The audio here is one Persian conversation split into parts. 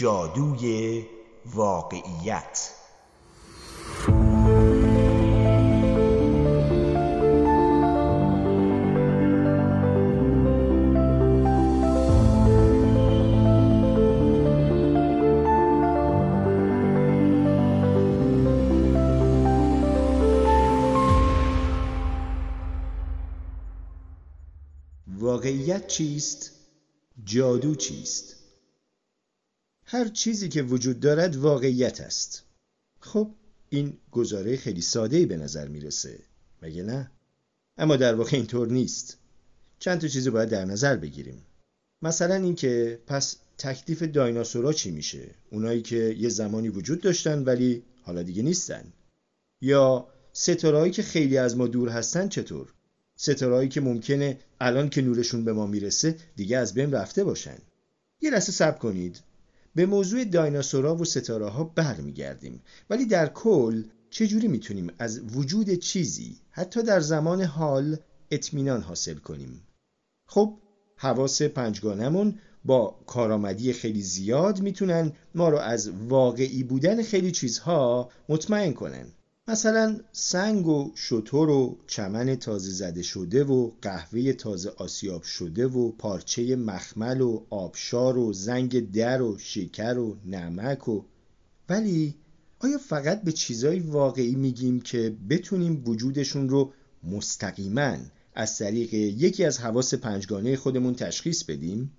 جادوی واقعیت واقعیت چیست؟ جادو چیست؟ هر چیزی که وجود دارد واقعیت است. خب این گزاره خیلی ساده به نظر می‌رسه مگه نه؟ اما در واقع اینطور نیست. چند تا چیز باید در نظر بگیریم. مثلا اینکه پس تکلیف دایناسورا چی میشه؟ اونایی که یه زمانی وجود داشتن ولی حالا دیگه نیستن. یا ستارهایی که خیلی از ما دور هستن چطور؟ ستارهایی که ممکنه الان که نورشون به ما می‌رسه دیگه از بین رفته باشن یه لحظه صبر کنید به موضوع دایناسورها و ستاره ها برمیگردیم. ولی در کل چجوری می‌تونیم از وجود چیزی حتی در زمان حال اطمینان حاصل کنیم؟ خب حواس پنجگانمون با کارآمدی خیلی زیاد می‌تونن ما رو از واقعی بودن خیلی چیزها مطمئن کنن. مثلا سنگ و شطور و چمن تازه زده شده و قهوه تازه آسیاب شده و پارچه مخمل و آبشار و زنگ در و شکر و نمک و ولی آیا فقط به چیزای واقعی میگیم که بتونیم وجودشون رو مستقیما از طریق یکی از حواس پنجگانه خودمون تشخیص بدیم؟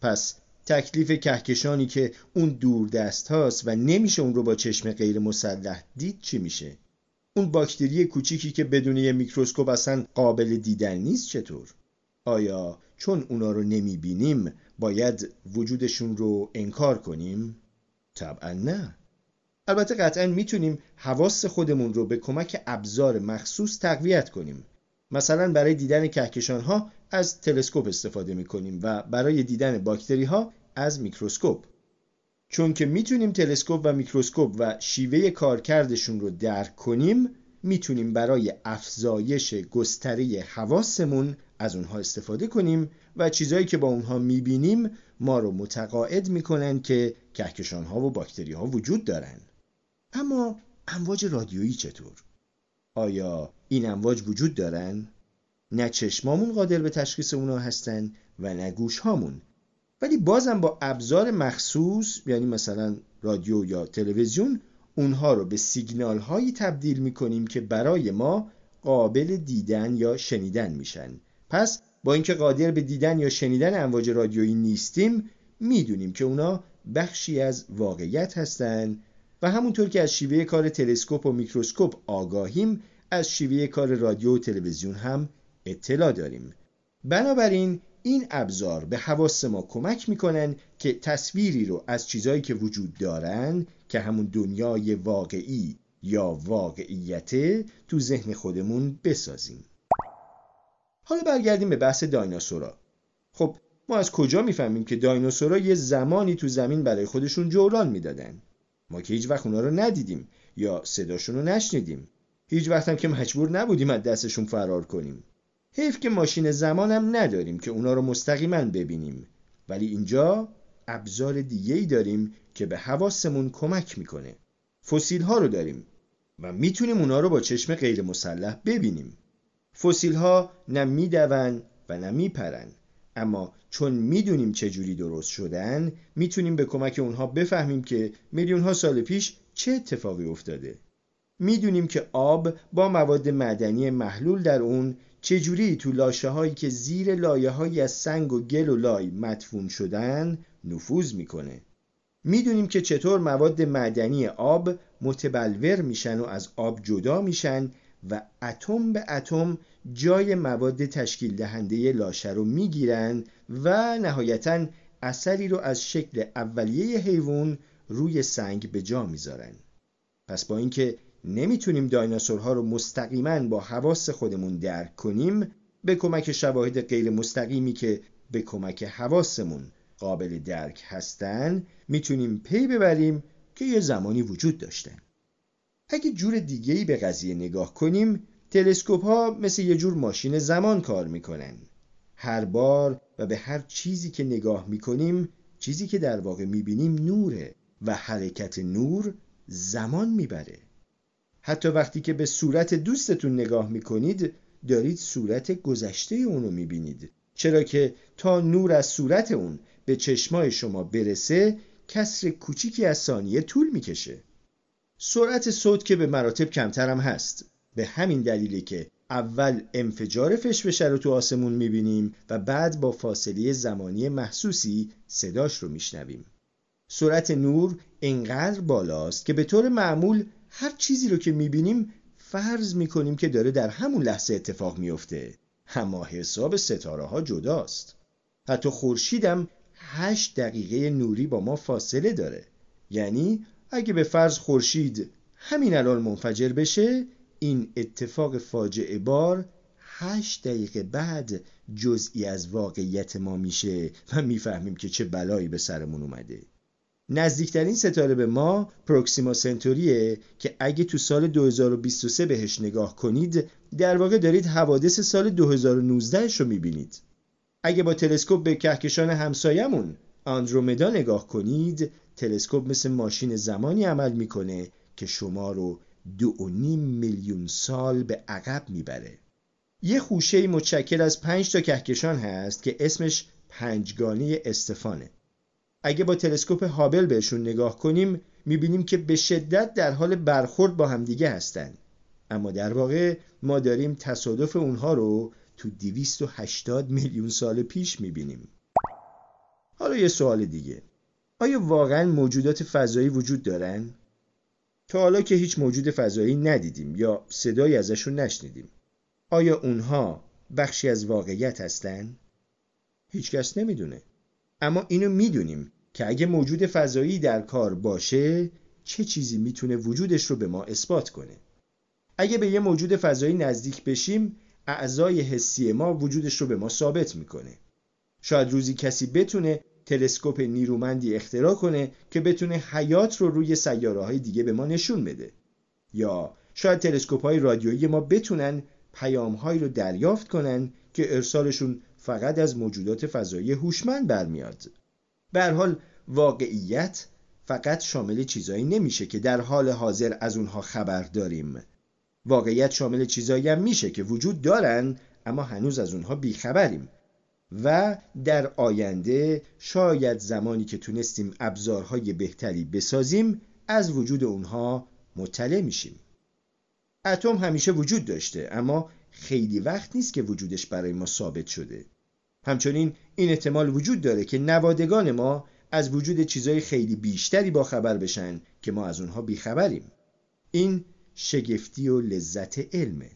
پس تکلیف کهکشانی که اون دور دست هاست و نمیشه اون رو با چشم غیر مسلح دید چی میشه؟ اون باکتری کوچیکی که بدون یه میکروسکوپ اصلا قابل دیدن نیست چطور؟ آیا چون اونا رو نمی‌بینیم باید وجودشون رو انکار کنیم؟ طبعا نه البته قطعا می‌تونیم حواس خودمون رو به کمک ابزار مخصوص تقویت کنیم مثلا برای دیدن کهکشان ها از تلسکوپ استفاده می کنیم و برای دیدن باکتری ها از میکروسکوپ چون که می‌تونیم تلسکوپ و میکروسکوپ و شیوه کارکردشون رو درک کنیم می‌تونیم برای افزایش گستره حواسمون از اونها استفاده کنیم و چیزهایی که با اونها می‌بینیم ما رو متقاعد می‌کنن که کهکشان ها و باکتری ها وجود دارن اما امواج رادیویی چطور؟ آیا این امواج وجود دارن؟ نه چشمامون قادر به تشخیص اونا هستن و نه گوش هامون ولی بازم با ابزار مخصوص یعنی مثلا رادیو یا تلویزیون اونها رو به سیگنال هایی تبدیل می‌کنیم که برای ما قابل دیدن یا شنیدن میشن پس با اینکه قادر به دیدن یا شنیدن امواج رادیویی نیستیم می‌دونیم که اونا بخشی از واقعیت هستند و همونطور که از شیوه کار تلسکوپ و میکروسکوپ آگاهیم از شیوه کار رادیو و تلویزیون هم اطلاع داریم. بنابراین این ابزار به حواس ما کمک می‌کنن که تصویری رو از چیزهایی که وجود دارن که همون دنیای واقعی یا واقعیته تو ذهن خودمون بسازیم. حالا برگردیم به بحث دایناسورا. خب ما از کجا می‌فهمیم که دایناسورا یه زمانی تو زمین برای خودشون جولان می‌دادن؟ ما که هیچ وقت اونا رو ندیدیم یا صداشون رو نشنیدیم. هیچ وقت هم که مجبور نبودیم از دستشون فرار کنیم. حیف که ماشین زمانم نداریم که اونا رو مستقیما ببینیم. ولی اینجا ابزار دیگه ای داریم که به حواسمون کمک می‌کنه. فسیل ها رو داریم و می‌تونیم اونا رو با چشم غیر مسلح ببینیم. فسیل ها نه میدون و نه میپرن. اما چون می‌دونیم چجوری درست شدن می‌تونیم به کمک اونها بفهمیم که میلیون ها سال پیش چه اتفاقی افتاده. می‌دونیم که آب با مواد معدنی محلول در اون چجوری تو لاشه هایی که زیر لایه هایی از سنگ و گل و لای مدفون شدن نفوذ می‌کنه. می‌دونیم که چطور مواد معدنی آب متبلور میشن و از آب جدا میشن و اتم به اتم جای مواد تشکیل دهنده لاشه رو می‌گیرن و نهایتا اثری رو از شکل اولیه حیوان روی سنگ به جا می‌ذارن. پس با اینکه نمی‌تونیم دایناسورها رو مستقیما با حواس خودمون درک کنیم به کمک شواهد غیر مستقیمی که به کمک حواسمون قابل درک هستن می‌تونیم پی ببریم که یه زمانی وجود داشتن. اگه جور دیگه‌ای به قضیه نگاه کنیم تلسکوپ ها مثل یه جور ماشین زمان کار می‌کنن. هر بار و به هر چیزی که نگاه می‌کنیم چیزی که در واقع می‌بینیم نوره و حرکت نور زمان می‌بره. حتی وقتی که به صورت دوستتون نگاه می‌کنید دارید صورت گذشته اونو می‌بینید. چرا که تا نور از صورت اون به چشمای شما برسه کسر کوچیکی از ثانیه طول می‌کشه. سرعت صوت که به مراتب کمتر هم هست. به همین دلیلی که اول انفجار فشفشه رو تو آسمون می‌بینیم و بعد با فاصله زمانی محسوسی صداش رو میشنویم. سرعت نور انقدر بالاست که به طور معمول هر چیزی رو که می‌بینیم فرض می‌کنیم که داره در همون لحظه اتفاق میفته اما حساب ستاره ها جداست. حتی خورشیدم هشت دقیقه نوری با ما فاصله داره. یعنی اگه به فرض خورشید همین الان منفجر بشه این اتفاق فاجعه بار هشت دقیقه بعد جزئی از واقعیت ما میشه و می‌فهمیم که چه بلایی به سرمون اومده. نزدیکترین ستاره به ما پروکسیما سنتوریه که اگه تو سال 2023 بهش نگاه کنید در واقع دارید حوادث سال 2019 رو می‌بینید. اگه با تلسکوپ به کهکشان همسایمون آندرومدا نگاه کنید تلسکوپ مثل ماشین زمانی عمل می‌کنه که شما رو دو و نیم میلیون سال به عقب می‌بره. یه خوشه متشکل از پنج تا کهکشان هست که اسمش پنجگانه استفانه. اگه با تلسکوپ هابل بهشون نگاه کنیم می‌بینیم که به شدت در حال برخورد با همدیگه هستن. اما در واقع ما داریم تصادف اونها رو تو 280 میلیون سال پیش می‌بینیم. حالا یه سوال دیگه. آیا واقعا موجودات فضایی وجود دارن؟ تا حالا که هیچ موجود فضایی ندیدیم یا صدایی ازشون نشنیدیم آیا اونها بخشی از واقعیت هستن؟ هیچکس نمی‌دونه اما اینو می‌دونیم که اگه موجود فضایی در کار باشه چه چیزی می‌تونه وجودش رو به ما اثبات کنه اگه به یه موجود فضایی نزدیک بشیم اعضای حسی ما وجودش رو به ما ثابت می‌کنه شاید روزی کسی بتونه تلسکوپ نیرومندی اختراع کنه که بتونه حیات رو روی سیاره های دیگه به ما نشون بده. یا شاید تلسکوپ های رادیویی ما بتونن پیام رو دریافت کنن که ارسالشون فقط از موجودات فضایی هوشمند برمیاد. به حال واقعیت فقط شامل چیزایی نمیشه که در حال حاضر از اونها خبر داریم. واقعیت شامل چیزایی هم میشه که وجود دارن اما هنوز از اونها بیخبریم. و در آینده شاید زمانی که تونستیم ابزارهای بهتری بسازیم از وجود اونها مطلع میشیم. اتم همیشه وجود داشته اما خیلی وقت نیست که وجودش برای ما ثابت شده. همچنین این احتمال وجود داره که نوادگان ما از وجود چیزهای خیلی بیشتری با خبر بشن که ما از اونها بیخبریم. این شگفتی و لذت علمه.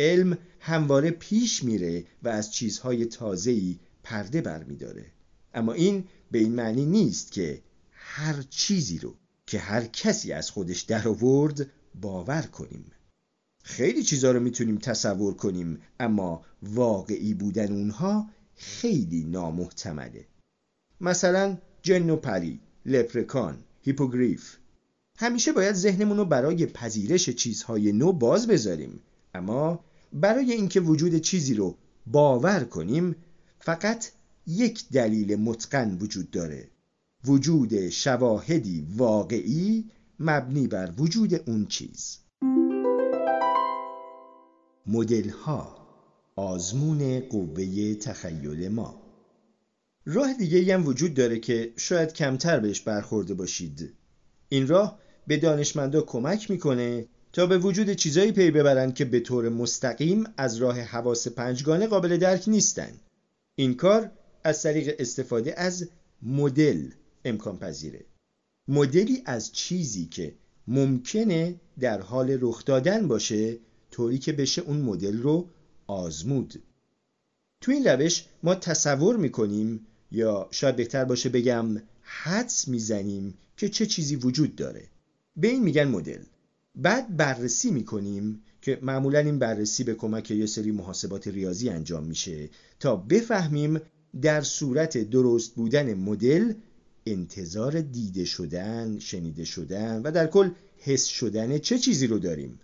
علم همواره پیش میره و از چیزهای تازه‌ای پرده برمیداره اما این به این معنی نیست که هر چیزی رو که هر کسی از خودش در آورد باور کنیم. خیلی چیزها رو می‌تونیم تصور کنیم اما واقعی بودن اونها خیلی نامحتمله. مثلا جن و پری، لپرکان، هیپوگریف. همیشه باید ذهنمون رو برای پذیرش چیزهای نو باز بذاریم اما برای اینکه وجود چیزی رو باور کنیم فقط یک دلیل متقن وجود داره. وجود شواهدی واقعی مبنی بر وجود اون چیز. مدل ها آزمون قوه تخیل ما. راه دیگه هم وجود داره که شاید کمتر بهش برخورده باشید. این راه به دانشمندا کمک می‌کنه تا به وجود چیزایی پی ببرند که به طور مستقیم از راه حواس پنجگانه قابل درک نیستن این کار از طریق استفاده از مدل امکان پذیره. مدلی از چیزی که ممکنه در حال رخ دادن باشه طوری که بشه اون مدل رو آزمود. تو این روش ما تصور می‌کنیم یا شاید بهتر باشه بگم حدس می‌زنیم که چه چیزی وجود داره. به این میگن مدل. بعد بررسی می‌کنیم که معمولا این بررسی به کمک یه سری محاسبات ریاضی انجام میشه تا بفهمیم در صورت درست بودن مدل انتظار دیده شدن، شنیده شدن و در کل حس شدن چه چیزی رو داریم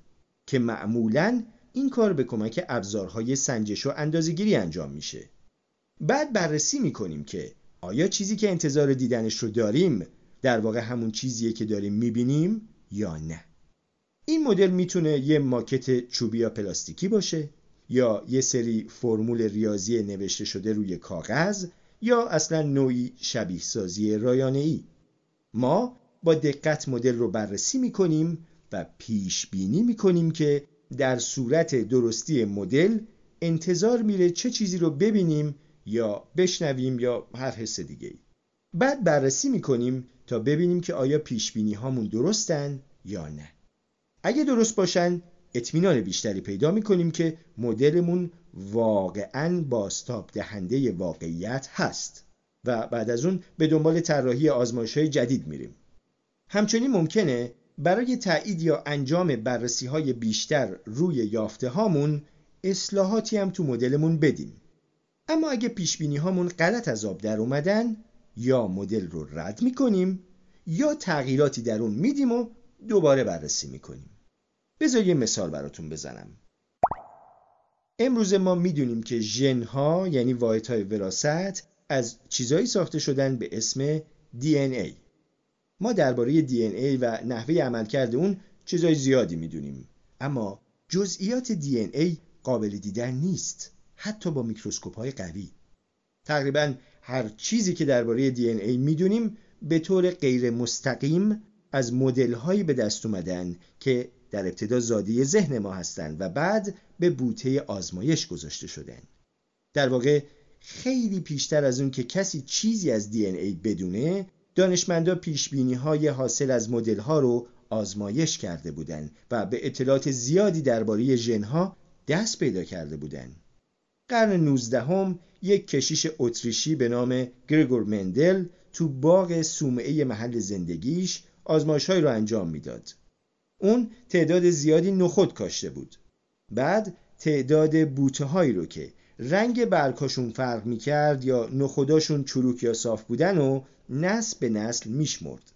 که معمولا این کار به کمک ابزارهای سنجش و اندازگیری انجام میشه. بعد بررسی می‌کنیم که آیا چیزی که انتظار دیدنش رو داریم در واقع همون چیزیه که داریم می‌بینیم یا نه. این مدل می‌تونه یه ماکت چوبی یا پلاستیکی باشه یا یه سری فرمول ریاضی نوشته شده روی کاغذ یا اصلا نوعی شبیه سازی رایانه ای ما با دقت مدل رو بررسی می‌کنیم و پیش بینی می‌کنیم که در صورت درستی مدل انتظار میره چه چیزی رو ببینیم یا بشنویم یا هر حس دیگه ای. بعد بررسی می‌کنیم تا ببینیم که آیا پیش بینی هامون درستن یا نه اگه درست باشن اطمینان بیشتری پیدا می‌کنیم که مدلمون واقعا باستاب دهنده واقعیت هست و بعد از اون به دنبال طراحی آزمایش های جدید میریم. همچنین ممکنه برای تایید یا انجام بررسی های بیشتر روی یافته هامون اصلاحاتی هم تو مدلمون بدیم. اما اگه پیش بینی هامون غلط از آب در اومدن یا مدل رو رد می‌کنیم یا تغییراتی در اون میدیم و دوباره بررسی می‌کنیم. بذار یه مثال براتون بزنم. امروز ما می‌دونیم که ژن ها یعنی واحد های وراثت از چیزهایی ساخته شدن به اسم DNA ما درباره DNA و نحوه عملکرد اون چیزهای زیادی می‌دونیم. اما جزئیات DNA قابل دیدن نیست حتی با میکروسکوپ های قوی. تقریبا هر چیزی که درباره DNA می‌دونیم به طور غیر مستقیم از مدل هایی به دست اومدن که در ابتدا زادی ذهن ما هستند و بعد به بوته آزمایش گذاشته شدن در واقع خیلی پیشتر از اون که کسی چیزی از دی ای بدونه دانشمندا پیش بینی های حاصل از مدل ها رو آزمایش کرده بودند و به اطلاعات زیادی درباره ژن ها دست پیدا کرده بودند. قرن 19 هم یک کشیش اتریشی به نام گرگور مندل تو باغ سومعه محل زندگیش آزمایش رو انجام می‌داد. اون تعداد زیادی نخود کاشته بود. بعد تعداد بوته هایی رو که رنگ برکاشون فرق می‌کرد یا نخوداشون چروک یا صاف بودن و نسل به نسل میشمرد.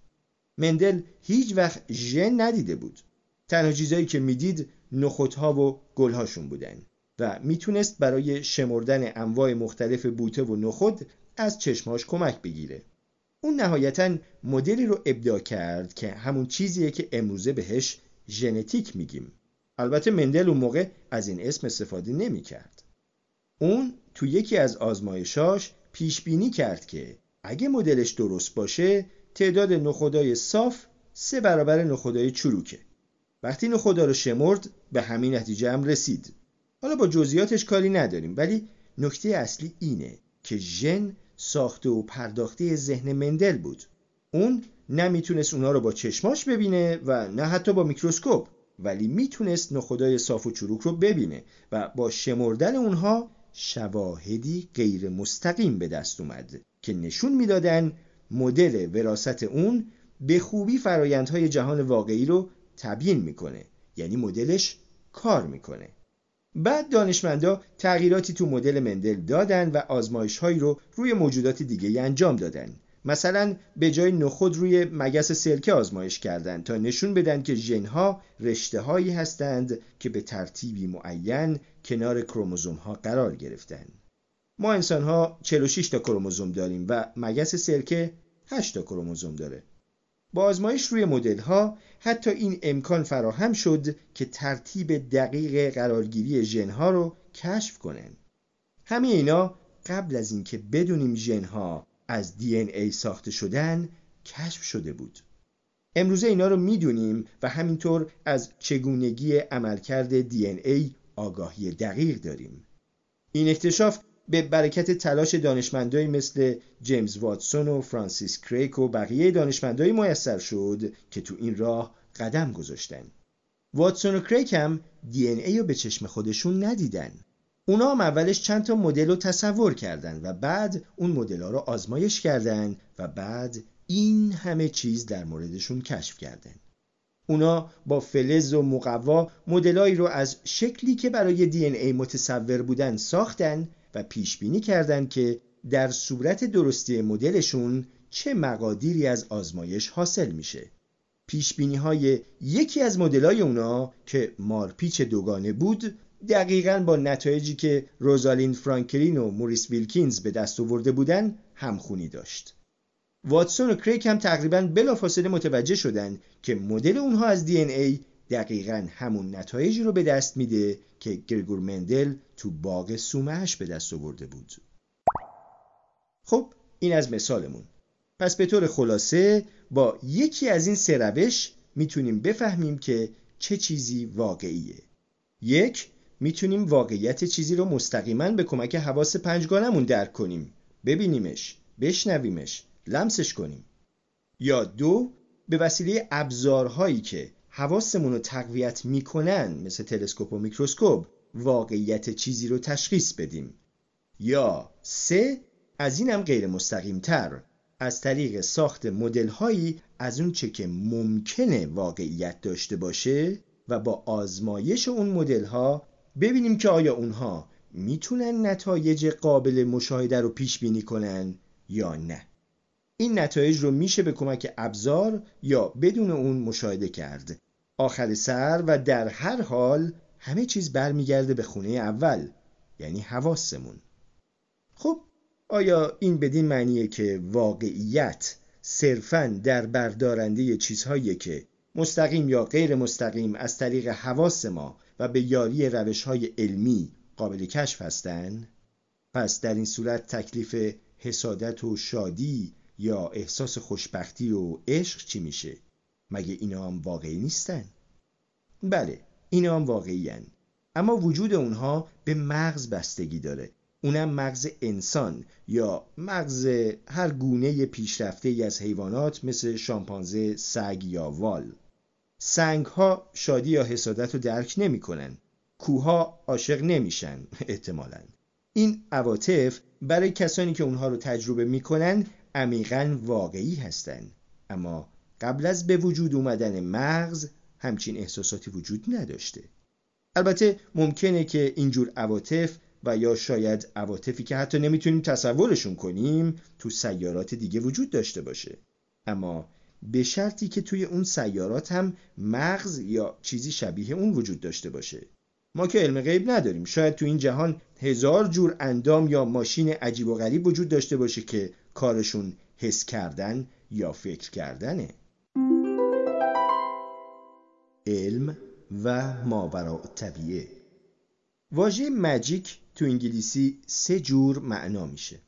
مندل هیچ وقت ژن ندیده بود. تنها چیزایی که می‌دید نخودها و گلهاشون بودن و می‌تونست برای شمردن انواع مختلف بوته و نخود از چشماش کمک بگیره. اون نهایتا مدلی رو ابداع کرد که همون چیزیه که امروزه بهش ژنتیک میگیم. البته مندل اون موقع از این اسم استفاده نمی کرد. اون تو یکی از آزمایشاش پیش بینی کرد که اگه مدلش درست باشه تعداد نخودای صاف سه برابر نخودای چروکه. وقتی نخودا رو شمرد به همین نتیجه هم رسید. حالا با جزئیاتش کاری نداریم ولی نکته اصلی اینه که ژن ساخته و پرداخته ذهن مندل بود. اون نمی‌تونست اونا رو با چشماش ببینه و نه حتی با میکروسکوپ ولی می‌تونست نخودای صاف و چروک رو ببینه و با شمردن اونها شواهدی غیر مستقیم به دست اومد که نشون می‌دادن مدل وراست اون به خوبی فرایندهای جهان واقعی رو تبیین می‌کنه یعنی مدلش کار می‌کنه بعد دانشمندا تغییراتی تو مدل مندل دادن و آزمایش هایی رو روی موجودات دیگه انجام دادن. مثلا به جای نخود روی مگس سلکه آزمایش کردند تا نشون بدن که ژنها رشته هایی هستند که به ترتیبی معین کنار کروموزوم ها قرار گرفتن. ما انسان ها 46 تا کروموزوم داریم و مگس سرکه 8 تا کروموزوم داره. با آزمایش روی مدل ها حتی این امکان فراهم شد که ترتیب دقیق قرارگیری ژن ها رو کشف کنن. همه اینا قبل از اینکه بدونیم ژن ها از دی ای ساخته شدن کشف شده بود. امروزه اینا رو می‌دونیم و همینطور از چگونگی عملکرد دی ای آگاهی دقیق داریم. این اکتشاف به برکت تلاش دانشمندایی مثل جیمز واتسون و فرانسیس کریک و بقیه دانشمندایی میسر شد که تو این راه قدم گذاشتن. واتسون و کریک هم دی ای رو به چشم خودشون ندیدن. اونا هم اولش چند تا مدل رو تصور کردن و بعد اون مدل ها رو آزمایش کردن و بعد این همه چیز در موردشون کشف کردن. اونا با فلز و مقوا مدلایی رو از شکلی که برای دی ای متصور بودن ساختن و پیش بینی کردند که در صورت درستی مدلشون چه مقادیری از آزمایش حاصل میشه. پیش بینی های یکی از مدل های اونا که مارپیچ دوگانه بود دقیقا با نتایجی که روزالین فرانکلین و موریس ویلکینز به دست آورده بودن همخونی داشت. واتسون و کریک هم تقریبا بلافاصله متوجه شدند که مدل اونها از دی ای دقیقا همون نتایجی رو به دست میده که گرگور مندل تو باغ سومهش به دست آورده بود. خب این از مثالمون. پس به طور خلاصه با یکی از این سه روش می‌تونیم بفهمیم که چه چیزی واقعیه. یک می‌تونیم واقعیت چیزی رو مستقیما به کمک حواس پنجگانمون درک کنیم. ببینیمش، بشنویمش، لمسش کنیم. یا دو به وسیله ابزارهایی که حواسمون رو تقویت می‌کنن مثل تلسکوپ و میکروسکوپ واقعیت چیزی رو تشخیص بدیم. یا سه از اینم غیر مستقیم تر از طریق ساخت مدل هایی از اون چه که ممکنه واقعیت داشته باشه و با آزمایش اون مدل ها ببینیم که آیا اونها می‌تونن نتایج قابل مشاهده رو پیش بینی کنن یا نه. این نتایج رو میشه به کمک ابزار یا بدون اون مشاهده کرد. آخر سر و در هر حال همه چیز برمیگرده به خونه اول یعنی حواسمون خب آیا این بدین معنیه که واقعیت صرفاً در بردارنده چیزهایی که مستقیم یا غیر مستقیم از طریق حواس ما و به یاری روش های علمی قابل کشف هستند؟ پس در این صورت تکلیف حسادت و شادی یا احساس خوشبختی و عشق چی میشه؟ مگه اینا هم واقعی نیستن؟ بله اینا هم واقعی هن. اما وجود اونها به مغز بستگی داره اونم مغز انسان یا مغز هر گونه پیشرفته از حیوانات مثل شامپانزه، سگ یا وال سنگ ها شادی یا حسادت رو درک نمی‌کنن. کوها عاشق نمیشن احتمالا این عواطف برای کسانی که اونها رو تجربه می‌کنن عمیقا واقعی هستند اما قبل از به وجود اومدن مغز همچین احساساتی وجود نداشته. البته ممکنه که اینجور عواطف و یا شاید عواطفی که حتی نمی‌تونیم تصورشون کنیم تو سیارات دیگه وجود داشته باشه. اما به شرطی که توی اون سیارات هم مغز یا چیزی شبیه اون وجود داشته باشه. ما که علم غیب نداریم. شاید تو این جهان هزار جور اندام یا ماشین عجیب و غریب وجود داشته باشه که کارشون حس کردن یا فکر کردنه. علم و ماورا طبیعه واژه مجیک تو انگلیسی سه جور معنا میشه.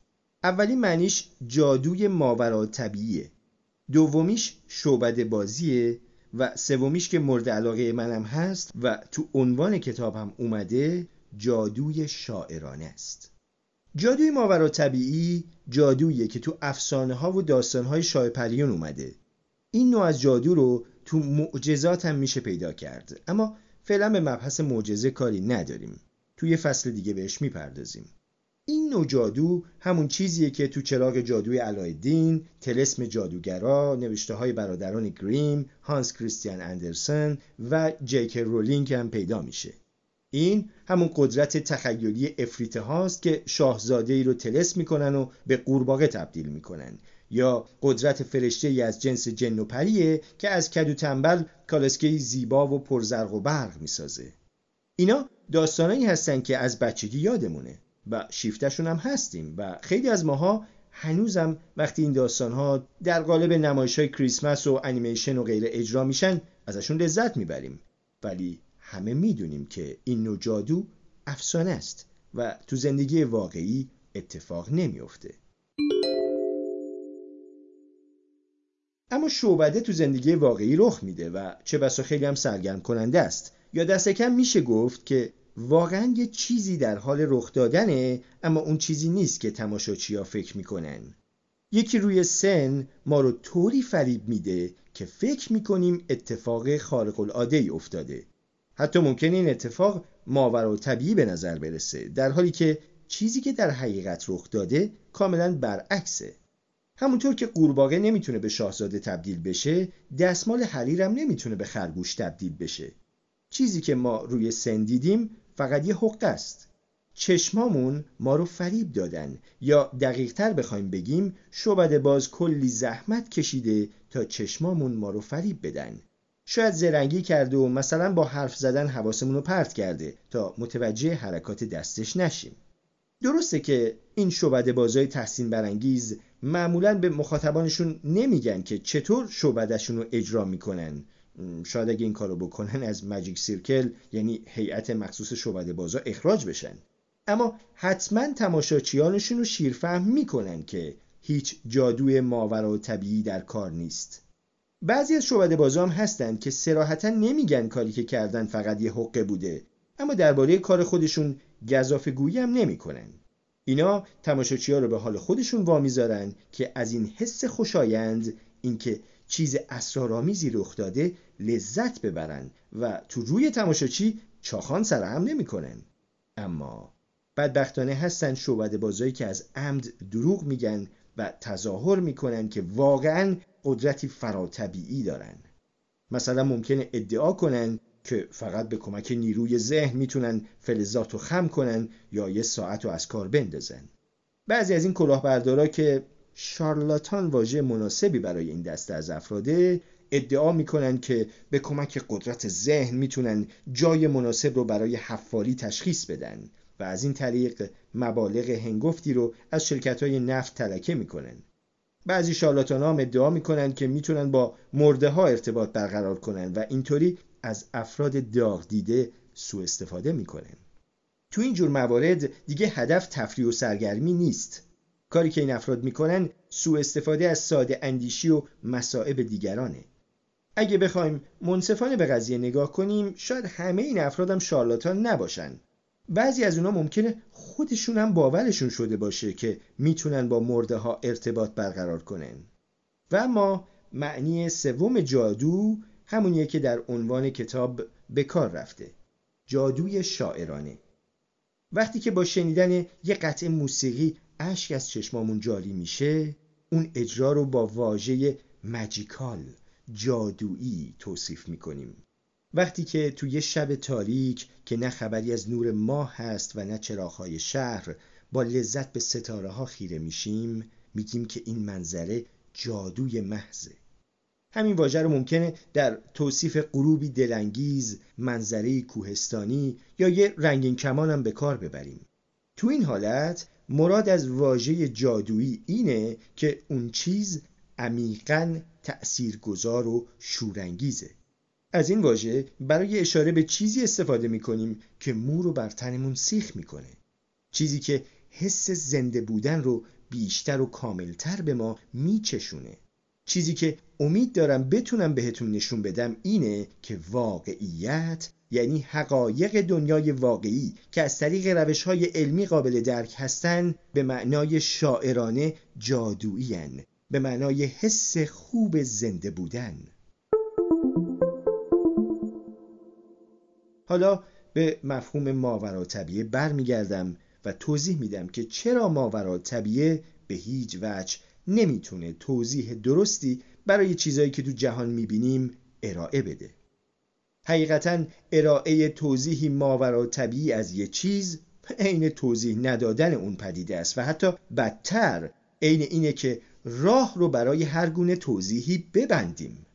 اولی معنیش جادوی ماورا طبیعیه دومیش شعبد بازیه و سومیش که مورد علاقه منم هست و تو عنوان کتاب هم اومده جادوی شاعرانه است. جادوی ماورا طبیعی جادویی که تو افسانه ها و داستان های شایپریون اومده. این نوع از جادو رو تو معجزات هم میشه پیدا کرد. اما فعلا به مبحث معجزه کاری نداریم. توی فصل دیگه بهش می‌پردازیم. این نوع جادو همون چیزیه که تو چراغ جادوی علایالدین، تلسم جادوگرا، نوشته های برادران گریم، هانس کریستیان اندرسن و جیک رولینگ هم پیدا میشه. این همون قدرت تخیلی افریته هاست که شاهزاده ای رو تلس می‌کنن و به قورباغه تبدیل می‌کنن. یا قدرت فرشته ای از جنس جن و پریه که از کدو تنبل کالسکه زیبا و پرزرق و برق می‌سازه. اینا داستانایی هستن که از بچگی یادمونه و شیفتشون هم هستیم و خیلی از ماها هنوزم وقتی این داستان ها در قالب نمایش های کریسمس و انیمیشن و غیره اجرا میشن ازشون لذت می‌بریم ولی همه می‌دونیم که این نوع جادو افسانه است و تو زندگی واقعی اتفاق نمیافته اما شعبده تو زندگی واقعی رخ میده و چه بسا خیلی هم سرگرم کننده است. یا دست کم میشه گفت که واقعا یه چیزی در حال رخ دادنه اما اون چیزی نیست که تماشاچیا فکر می‌کنن. یکی روی سن ما رو طوری فریب میده که فکر می‌کنیم اتفاق خارق العاده ای افتاده. حتی ممکنه این اتفاق ماورا طبیعی به نظر برسه در حالی که چیزی که در حقیقت رخ داده کاملا برعکسه. همونطور که قورباغه نمی‌تونه به شاهزاده تبدیل بشه دستمال حریرم نمی‌تونه به خرگوش تبدیل بشه. چیزی که ما روی سن دیدیم فقط یه حقه است. چشمامون ما رو فریب دادن. یا دقیقتر بخوایم بگیم شعبده باز کلی زحمت کشیده تا چشمامون ما رو فریب بدن. شاید زرنگی کرده و مثلا با حرف زدن حواسمون رو پرت کرده تا متوجه حرکات دستش نشیم. درسته که این شعبده بازای تحسین برانگیز معمولا به مخاطبانشون نمیگن که چطور شعبدهشون رو اجرا می‌کنن. شاید اگه این کارو بکنن از ماجیک سیرکل یعنی هیئت مخصوص شعبده بازا اخراج بشن. اما حتما تماشاچیانشون رو شیرفهم می‌کنن که هیچ جادوی ماورا و طبیعی در کار نیست. بعضی از شعبده بازا هم هستن که سراحتا نمیگن کاری که کردن فقط یه حقه بوده. اما درباره کار خودشون گذاف گویی هم نمی‌کنن. اینا تماشاچی ها رو به حال خودشون وامیذارن که از این حس خوشایند اینکه چیز اسرارآمیزی رخ داده لذت ببرن و تو روی تماشاچی چاخان سرهم نمی‌کنن. اما بدبختانه هستن شعبده بازایی که از عمد دروغ میگن و تظاهر می‌کنن که واقعا قدرتی فراتبیعی دارن. مثلا ممکنه ادعا کنن که فقط به کمک نیروی ذهن می‌تونن فلزات رو خم کنن یا یه ساعت رو از کار بندازن. بعضی از این کلاهبردارا که شارلاتان واژه مناسبی برای این دسته از افراده ادعا می‌کنن که به کمک قدرت ذهن می‌تونن جای مناسب رو برای حفاری تشخیص بدن و از این طریق مبالغ هنگفتی رو از شرکت های نفت تلکه می‌کنن. بعضی شارلاتان هم ادعا می‌کنن که می‌تونن با مرده ها ارتباط برقرار کنن و اینطوری از افراد داغ دیده سوء استفاده می‌کنن تو این جور موارد دیگه هدف تفریح و سرگرمی نیست. کاری که این افراد می‌کنن سوء استفاده از ساده اندیشی و مسائب دیگرانه. اگه بخوایم منصفانه به قضیه نگاه کنیم شاید همه این افراد هم شارلاتان نباشن. بعضی از اونا ممکنه خودشون هم باورشون شده باشه که می‌تونن با مرده ها ارتباط برقرار کنن. و اما معنی سوم جادو همونیه که در عنوان کتاب به کار رفته. جادوی شاعرانه. وقتی که با شنیدن یه قطعه موسیقی اشک از چشمامون جاری میشه اون اجرا رو با واژه مجیکال جادویی توصیف می‌کنیم. وقتی که توی یه شب تاریک که نه خبری از نور ماه هست و نه چراغهای شهر با لذت به ستاره ها خیره میشیم میگیم که این منظره جادوی محضه. همین واژه رو ممکنه در توصیف غروبی دلانگیز، منظره کوهستانی یا یه رنگین کمان هم به کار ببریم. تو این حالت مراد از واژه جادویی اینه که اون چیز عمیقا تأثیرگذار و شورانگیزه. از این واژه برای اشاره به چیزی استفاده می‌کنیم که مو رو بر تنمون سیخ می‌کنه. چیزی که حس زنده بودن رو بیشتر و کاملتر به ما میچشونه. چیزی که امید دارم بتونم بهتون نشون بدم اینه که واقعیت یعنی حقایق دنیای واقعی که از طریق روش های علمی قابل درک هستن به معنای شاعرانه جادویی به معنای حس خوب زنده بودن. حالا به مفهوم ماورا طبیعه برمیگردم و توضیح میدم که چرا ماورا طبیعه به هیچ وجه نمی‌تونه توضیح درستی برای چیزایی که تو جهان می‌بینیم ارائه بده حقیقتا ارائه توضیحی ماورا طبیعی از یه چیز عین توضیح ندادن اون پدیده است و حتی بدتر عین اینه که راه رو برای هر گونه توضیحی ببندیم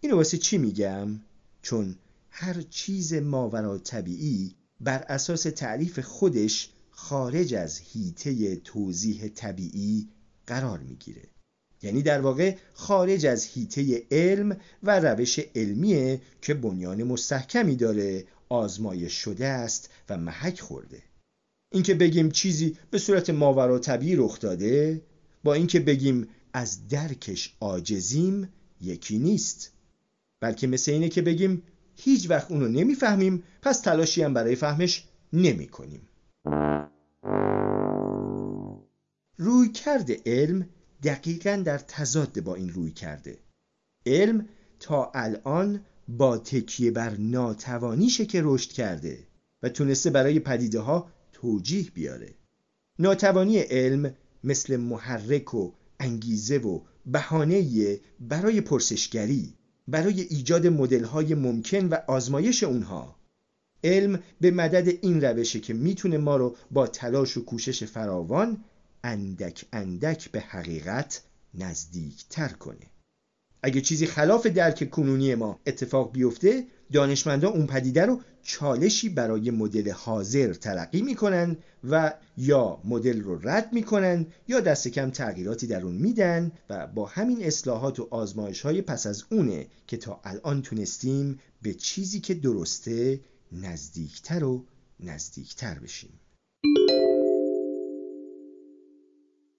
اینو واسه چی میگم؟ چون هر چیز ماورا طبیعی بر اساس تعریف خودش خارج از هیته توضیح طبیعی قرار می‌گیره. یعنی در واقع خارج از هیته علم و روش علمیه که بنیان مستحکمی داره آزمایش شده است و محک خورده. اینکه بگیم چیزی به صورت ماورا طبیعی رخ داده با اینکه بگیم از درکش عاجزیم یکی نیست. بلکه مثل اینه که بگیم هیچ وقت اونو نمی‌فهمیم پس تلاشی هم برای فهمش نمی کنیم روی کرده علم دقیقا در تضاد با این روی کرده. علم تا الان با تکیه بر ناتوانیشه که رشد کرده و تونسته برای پدیده ها توجیه بیاره. ناتوانی علم مثل محرک و انگیزه و بهانه برای پرسشگری برای ایجاد مدل های ممکن و آزمایش اونها. علم به مدد این روشه که می‌تونه ما رو با تلاش و کوشش فراوان اندک اندک به حقیقت نزدیکتر کنه. اگه چیزی خلاف درک کنونی ما اتفاق بیفته دانشمندان اون پدیده رو چالشی برای مدل حاضر تلقی می‌کنن و یا مدل رو رد می‌کنن یا دست کم تغییراتی در اون میدن و با همین اصلاحات و آزمایش های پس از اونه که تا الان تونستیم به چیزی که درسته نزدیکتر و نزدیکتر بشیم.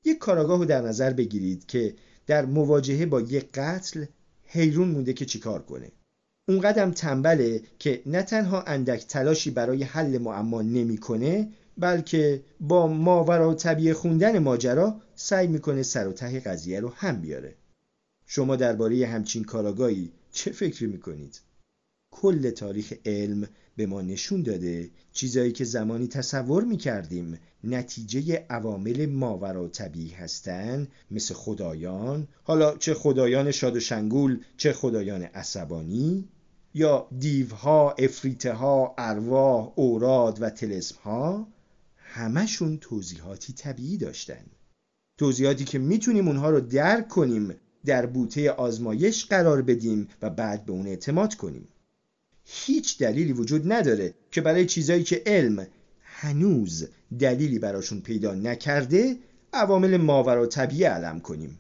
یک کاراگاه رو در نظر بگیرید که در مواجهه با یک قتل حیرون مونده که چیکار کنه. اون قدم تنبله که نه تنها اندک تلاشی برای حل معما نمی‌کنه بلکه با ماورا طبیع خوندن ماجرا سعی می‌کنه سر و ته قضیه رو هم بیاره. شما درباره همچین کاراگاهی چه فکری می‌کنید؟ کل تاریخ علم به ما نشون داده چیزایی که زمانی تصور می‌کردیم نتیجه عوامل ماورا طبیعی هستند مثل خدایان حالا چه خدایان شاد و شنگول چه خدایان عصبانی یا دیوها، افریته ها، ارواح، اوراد و تلسم ها همشون توضیحاتی طبیعی داشتن. توضیحاتی که می‌تونیم اونها رو درک کنیم در بوته آزمایش قرار بدیم و بعد به اون اعتماد کنیم. هیچ دلیلی وجود نداره که برای چیزایی که علم هنوز دلیلی براشون پیدا نکرده عوامل ماورا طبیعی علم کنیم.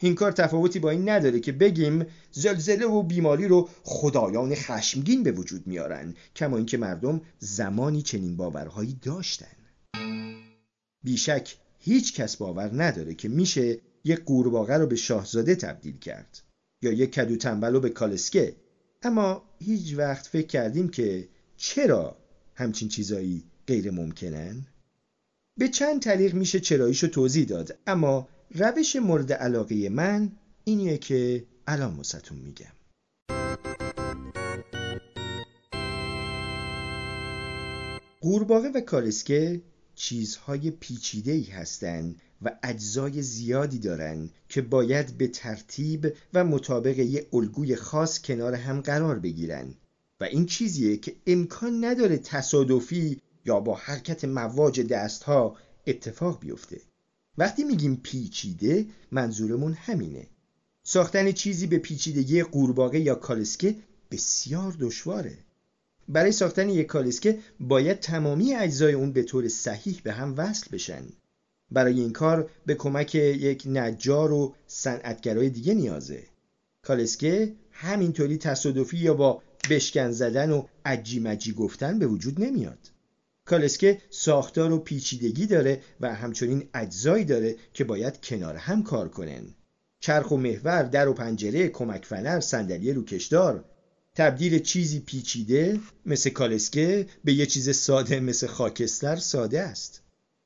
این کار تفاوتی با این نداره که بگیم زلزله و بیماری رو خدایان خشمگین به وجود میارن کما اینکه مردم زمانی چنین باورهایی داشتن. بیشک هیچ کس باور نداره که میشه یک قورباغه رو به شاهزاده تبدیل کرد یا یک کدو تنبل رو به کالسکه اما هیچ وقت فکر کردیم که چرا همچین چیزایی غیر ممکنن؟ به چند طریق میشه چراییشو توضیح داد اما روش مورد علاقه من اینیه که الان مستون میگم قورباغه و کالسکه چیزهای پیچیده ای هستند و اجزای زیادی دارند که باید به ترتیب و مطابق یک الگوی خاص کنار هم قرار بگیرن. و این چیزیه که امکان نداره تصادفی یا با حرکت مواج دستها اتفاق بیفته. وقتی میگیم پیچیده منظورمون همینه. ساختن چیزی به پیچیدگی قورباغه یا کالسکه بسیار دشواره. برای ساختن یک کالسکه باید تمامی اجزای اون به طور صحیح به هم وصل بشن. برای این کار به کمک یک نجار و صنعتگرای دیگه نیازه. کالسکه همینطوری تصادفی یا با بشکن زدن و عجی مجی گفتن به وجود نمیاد. کالسکه ساختار و پیچیدگی داره و همچنین اجزایی داره که باید کنار هم کار کنن. چرخ و محور در و پنجره کمک فنر صندلی روکشدار. تبدیل چیزی پیچیده مثل کالسکه به یه چیز ساده مثل خاکستر ساده است.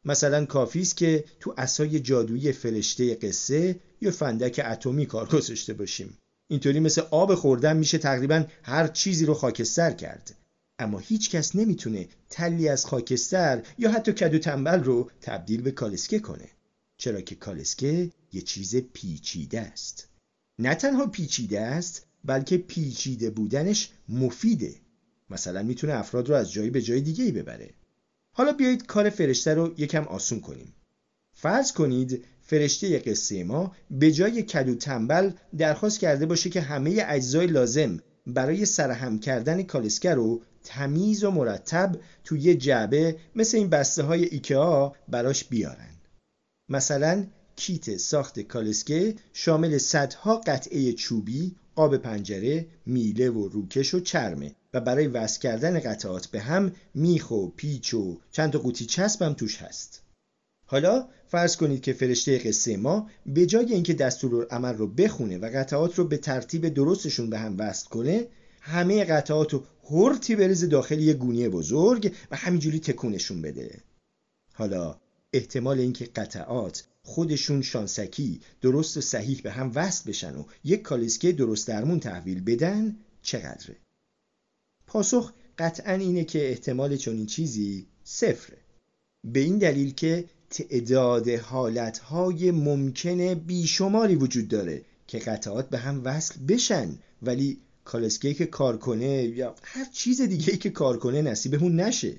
مثلا کافی است که تو اسای جادویی فرشته قصه یا فندک اتمی کار گذاشته باشیم. اینطوری مثل آب خوردن میشه تقریبا هر چیزی رو خاکستر کرد. اما هیچ کس نمی‌تونه تلی از خاکستر یا حتی کدو تنبل رو تبدیل به کالسکه کنه. چرا که کالسکه یه چیز پیچیده است. نه تنها پیچیده است بلکه پیچیده بودنش مفیده. مثلا می‌تونه افراد رو از جایی به جای دیگه ای ببره. حالا بیایید کار فرشته رو یکم آسون کنیم. فرض کنید فرشته قصه ما به جای کدو تنبل درخواست کرده باشه که همه اجزای لازم برای سرهم کردن کالسکه رو تمیز و مرتب توی یه جعبه مثل این بسته های ایکیا براش بیارن. مثلا کیت ساخت کالسکه شامل صدها قطعه چوبی قاب پنجره، میله و روکش و چرمه. و برای وصل کردن قطعات به هم میخ و پیچ و چند تا قوطی چسب هم توش هست. حالا فرض کنید که فرشته قصه ما به جای اینکه دستور عمل رو بخونه و قطعات رو به ترتیب درستشون به هم وصل کنه همه قطعات رو هرتی بریزه داخل یه گونی بزرگ و همینجوری تکونشون بده حالا احتمال اینکه قطعات خودشون شانسکی درست و صحیح به هم وصل بشن و یک کالسکه درست درمون تحویل بدن چقدره؟ پاسخ قطعا اینه که احتمال چنین چیزی صفره. به این دلیل که تعداد حالتهای ممکنه بیشماری وجود داره که قطعات به هم وصل بشن ولی کالسکه که کار کنه یا هر چیز دیگه که کار کنه نصیبمون نشه.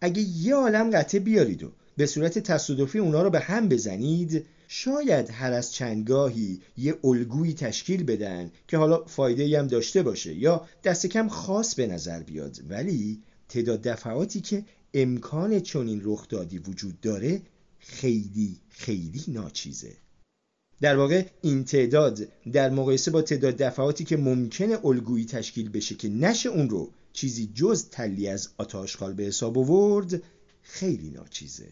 اگه یه عالم قطعه بیارید و به صورت تصادفی اونا رو به هم بزنید. شاید هر از چندگاهی یه الگویی تشکیل بدن که حالا فایده هم داشته باشه یا دست کم خاص به نظر بیاد. ولی تعداد دفعاتی که امکان چنین رخدادی وجود داره خیلی خیلی ناچیزه. در واقع این تعداد در مقایسه با تعداد دفعاتی که ممکنه الگویی تشکیل بشه که نشه اون رو چیزی جز تلی از آتاشخال به حساب آورد خیلی ناچیزه.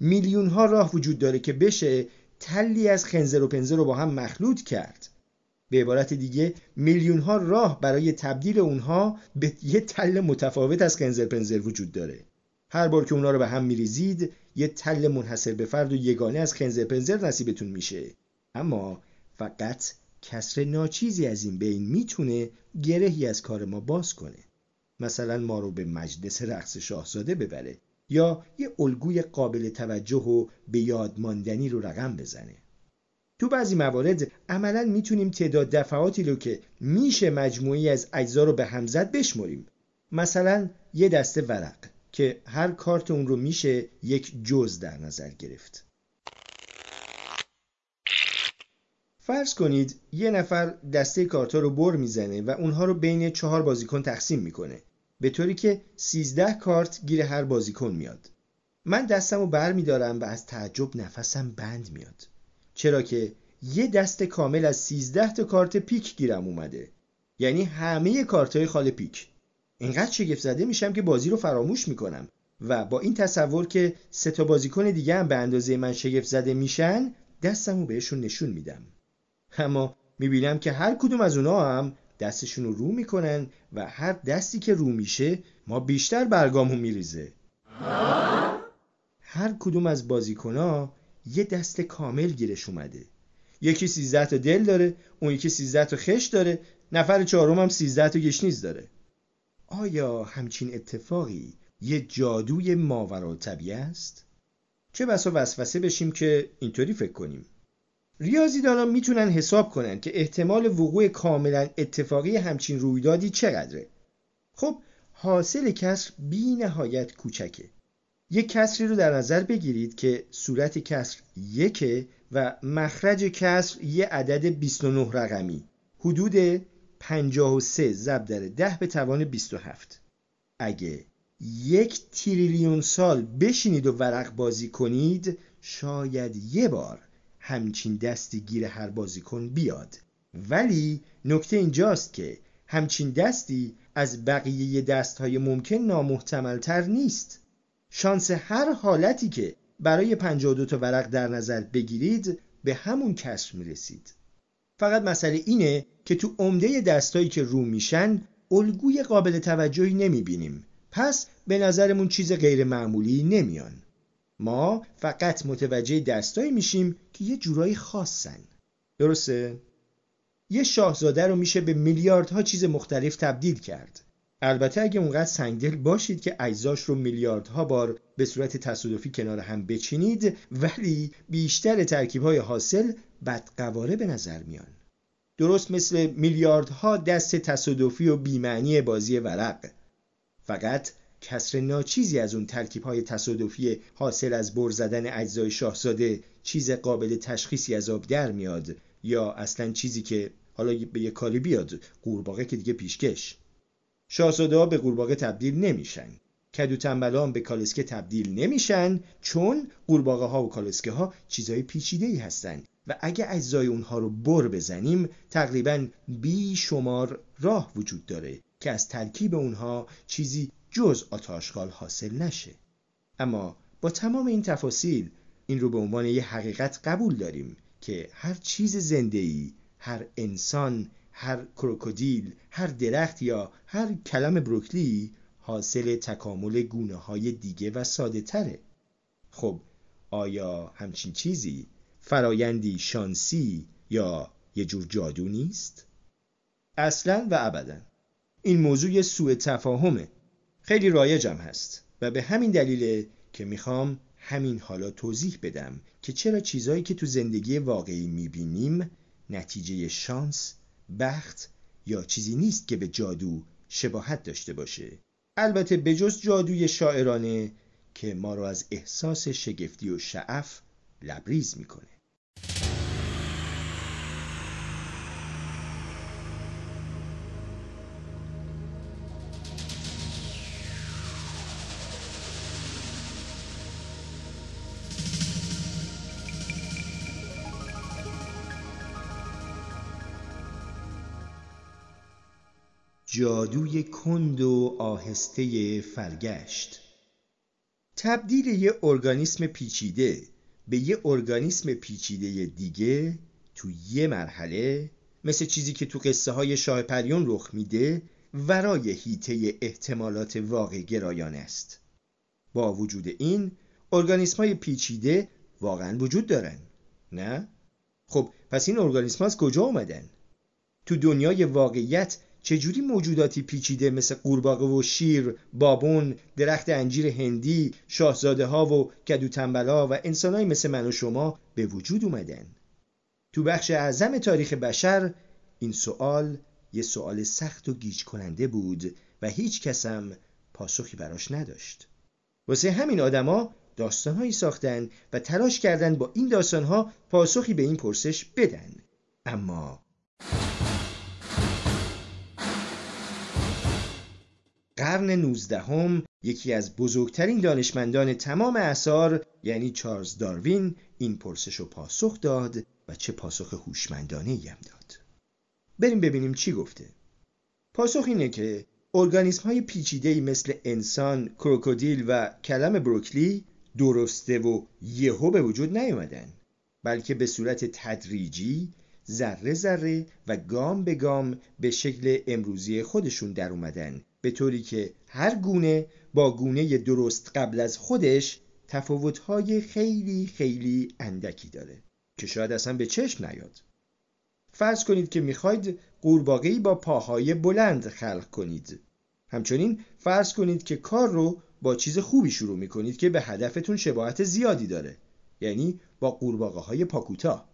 میلیون ها راه وجود داره که بشه تلی از خنزر و پنزر رو با هم مخلوط کرد. به عبارت دیگه میلیون ها راه برای تبدیل اونها به یه تل متفاوت از خنزر پنزر وجود داره. هر بار که اونها رو به هم میریزید یه تل منحصر به فرد و یگانه از خنزر پنزر نصیبتون میشه. اما فقط کسر ناچیزی از این بین می‌تونه گرهی از کار ما باز کنه. مثلا ما رو به مجلس رقص شاهزاده ببره. یا یه الگوی قابل توجه و به یاد ماندنی رو رقم بزنه. تو بعضی موارد عملا می‌تونیم تعداد دفعاتی رو که میشه مجموعی از اجزا رو به هم زد بشمریم. مثلا یه دسته ورق که هر کارت اون رو میشه یک جز در نظر گرفت. فرض کنید یه نفر دسته کارتا رو بر می‌زنه و اونها رو بین چهار بازیکن تقسیم می‌کنه. به طوری که 13 کارت گیر هر بازیکن میاد. من دستم رو بر میدارم و از تعجب نفسم بند میاد. چرا که یه دست کامل از 13 تا کارت پیک گیرم اومده. یعنی همه کارت های خال پیک. اینقدر شگفت زده میشم که بازی رو فراموش می‌کنم. و با این تصور که سه تا بازیکن دیگه هم به اندازه من شگفت زده میشن دستم رو بهشون نشون میدم. اما می‌بینم که هر کدوم از اونا هم دستشون رو رو می‌کنن و هر دستی که رو میشه ما بیشتر برگامون میریزه. هر کدوم از بازیکنا یه دست کامل گیرش اومده. یکی سیزده تا دل داره اون یکی سیزده تا خش داره نفر چهارم هم سیزده تا گشنیز داره. آیا همچین اتفاقی یه جادوی ماورا طبیعه است؟ چه بسا وسوسه بشیم که اینطوری فکر کنیم. ریاضیدانان می‌تونن حساب کنن که احتمال وقوع کاملا اتفاقی همچین رویدادی چقدره. خب حاصل کسر بی نهایت کوچکه. یک کسری رو در نظر بگیرید که صورت کسر یکه و مخرج کسر یه عدد 29 رقمی. حدود 53 ضرب در 10 به توان 27 اگه یک تریلیون سال بشینید و ورق بازی کنید شاید یه بار همچین دستی گیر هر بازیکن بیاد. ولی نکته اینجاست که همچین دستی از بقیه دست های ممکن نامحتملتر نیست. شانس هر حالتی که برای 52 تا ورق در نظر بگیرید به همون کسر می‌رسید. فقط مسئله اینه که تو عمده دستایی که رو میشن الگوی قابل توجهی نمی‌بینیم. پس به نظرمون چیز غیر معمولی نمیان. ما فقط متوجه دستایی میشیم که یه جورایی خاصن. درسته؟ یه شاهزاده رو میشه به میلیاردها چیز مختلف تبدیل کرد. البته اگه اونقدر سنگدل باشید که اجزاش رو میلیاردها بار به صورت تصادفی کنار هم بچینید ولی بیشتر ترکیبهای حاصل بدقواره به نظر میان. درست مثل میلیاردها دست تصادفی و بیمعنی بازی ورق. فقط کسر ناچیزی از اون ترکیب های تصادفی حاصل از بر زدن اجزای شاهزاده چیز قابل تشخیصی از آب در میاد یا اصلا چیزی که حالا به یه کاری بیاد قورباغه که دیگه پیشکش. شاهزاده ها به قورباغه تبدیل نمیشن. کدو تنبلان به کالسکه تبدیل نمیشن چون قورباغه ها و کالسکه ها چیزای پیچیده ای هستن و اگه اجزای اونها رو بر بزنیم تقریبا بی شمار راه وجود داره که از ترکیب اونها چیزی جز آتاشخال حاصل نشه. اما با تمام این تفاصیل این رو به عنوان یه حقیقت قبول داریم که هر چیز زنده هر انسان هر کروکودیل هر درخت یا هر کلم بروکلی حاصل تکامل گونه های دیگه و ساده تره خب آیا همچین چیزی فرایندی شانسی یا یه جور جادو نیست؟ اصلا و ابدا. این موضوع سوء تفاهمه. خیلی رایجم هست و به همین دلیله که می‌خوام همین حالا توضیح بدم که چرا چیزایی که تو زندگی واقعی می‌بینیم نتیجه شانس، بخت یا چیزی نیست که به جادو شباهت داشته باشه. البته بجز جادوی شاعرانه که ما رو از احساس شگفتی و شعف لبریز می‌کنه. جادوی کند و آهسته فرگشت تبدیل یه ارگانیسم پیچیده به یه ارگانیسم پیچیده دیگه تو یه مرحله مثل چیزی که تو قصه های شاه پریون رخ میده ورای هیته احتمالات واقع گرایان است با وجود این ارگانیسم های پیچیده واقعا وجود دارن نه؟ خب پس این ارگانیسم از کجا اومدن؟ تو دنیای واقعیت چجوری موجوداتی پیچیده مثل قورباغه و شیر، بابون، درخت انجیر هندی، شاهزاده ها و کدو تنبلا و انسانهایی مثل من و شما به وجود اومدن؟ تو بخش اعظم تاریخ بشر این سوال یه سوال سخت و گیج کننده بود و هیچ کسم پاسخی براش نداشت. واسه همین آدما داستانهایی ساختن و تلاش کردن با این داستانها پاسخی به این پرسش بدن. اما قرن نوزدهم یکی از بزرگترین دانشمندان تمام اثار یعنی چارلز داروین این پرسش رو پاسخ داد و چه پاسخ هوشمندانه هم داد. بریم ببینیم چی گفته. پاسخ اینه که ارگانیسم های پیچیده مثل انسان، کروکودیل و کلم بروکلی درسته و یهو به وجود نیومدن بلکه به صورت تدریجی ذره ذره و گام به گام به شکل امروزی خودشون در اومدن. به طوری که هر گونه با گونه درست قبل از خودش تفاوتهای خیلی خیلی اندکی داره که شاید اصلا به چشم نیاد. فرض کنید که می‌خواید قورباغه‌ای با پاهای بلند خلق کنید. همچنین فرض کنید که کار رو با چیز خوبی شروع می‌کنید که به هدفتون شباهت زیادی داره یعنی با قورباغه های پاکوتا.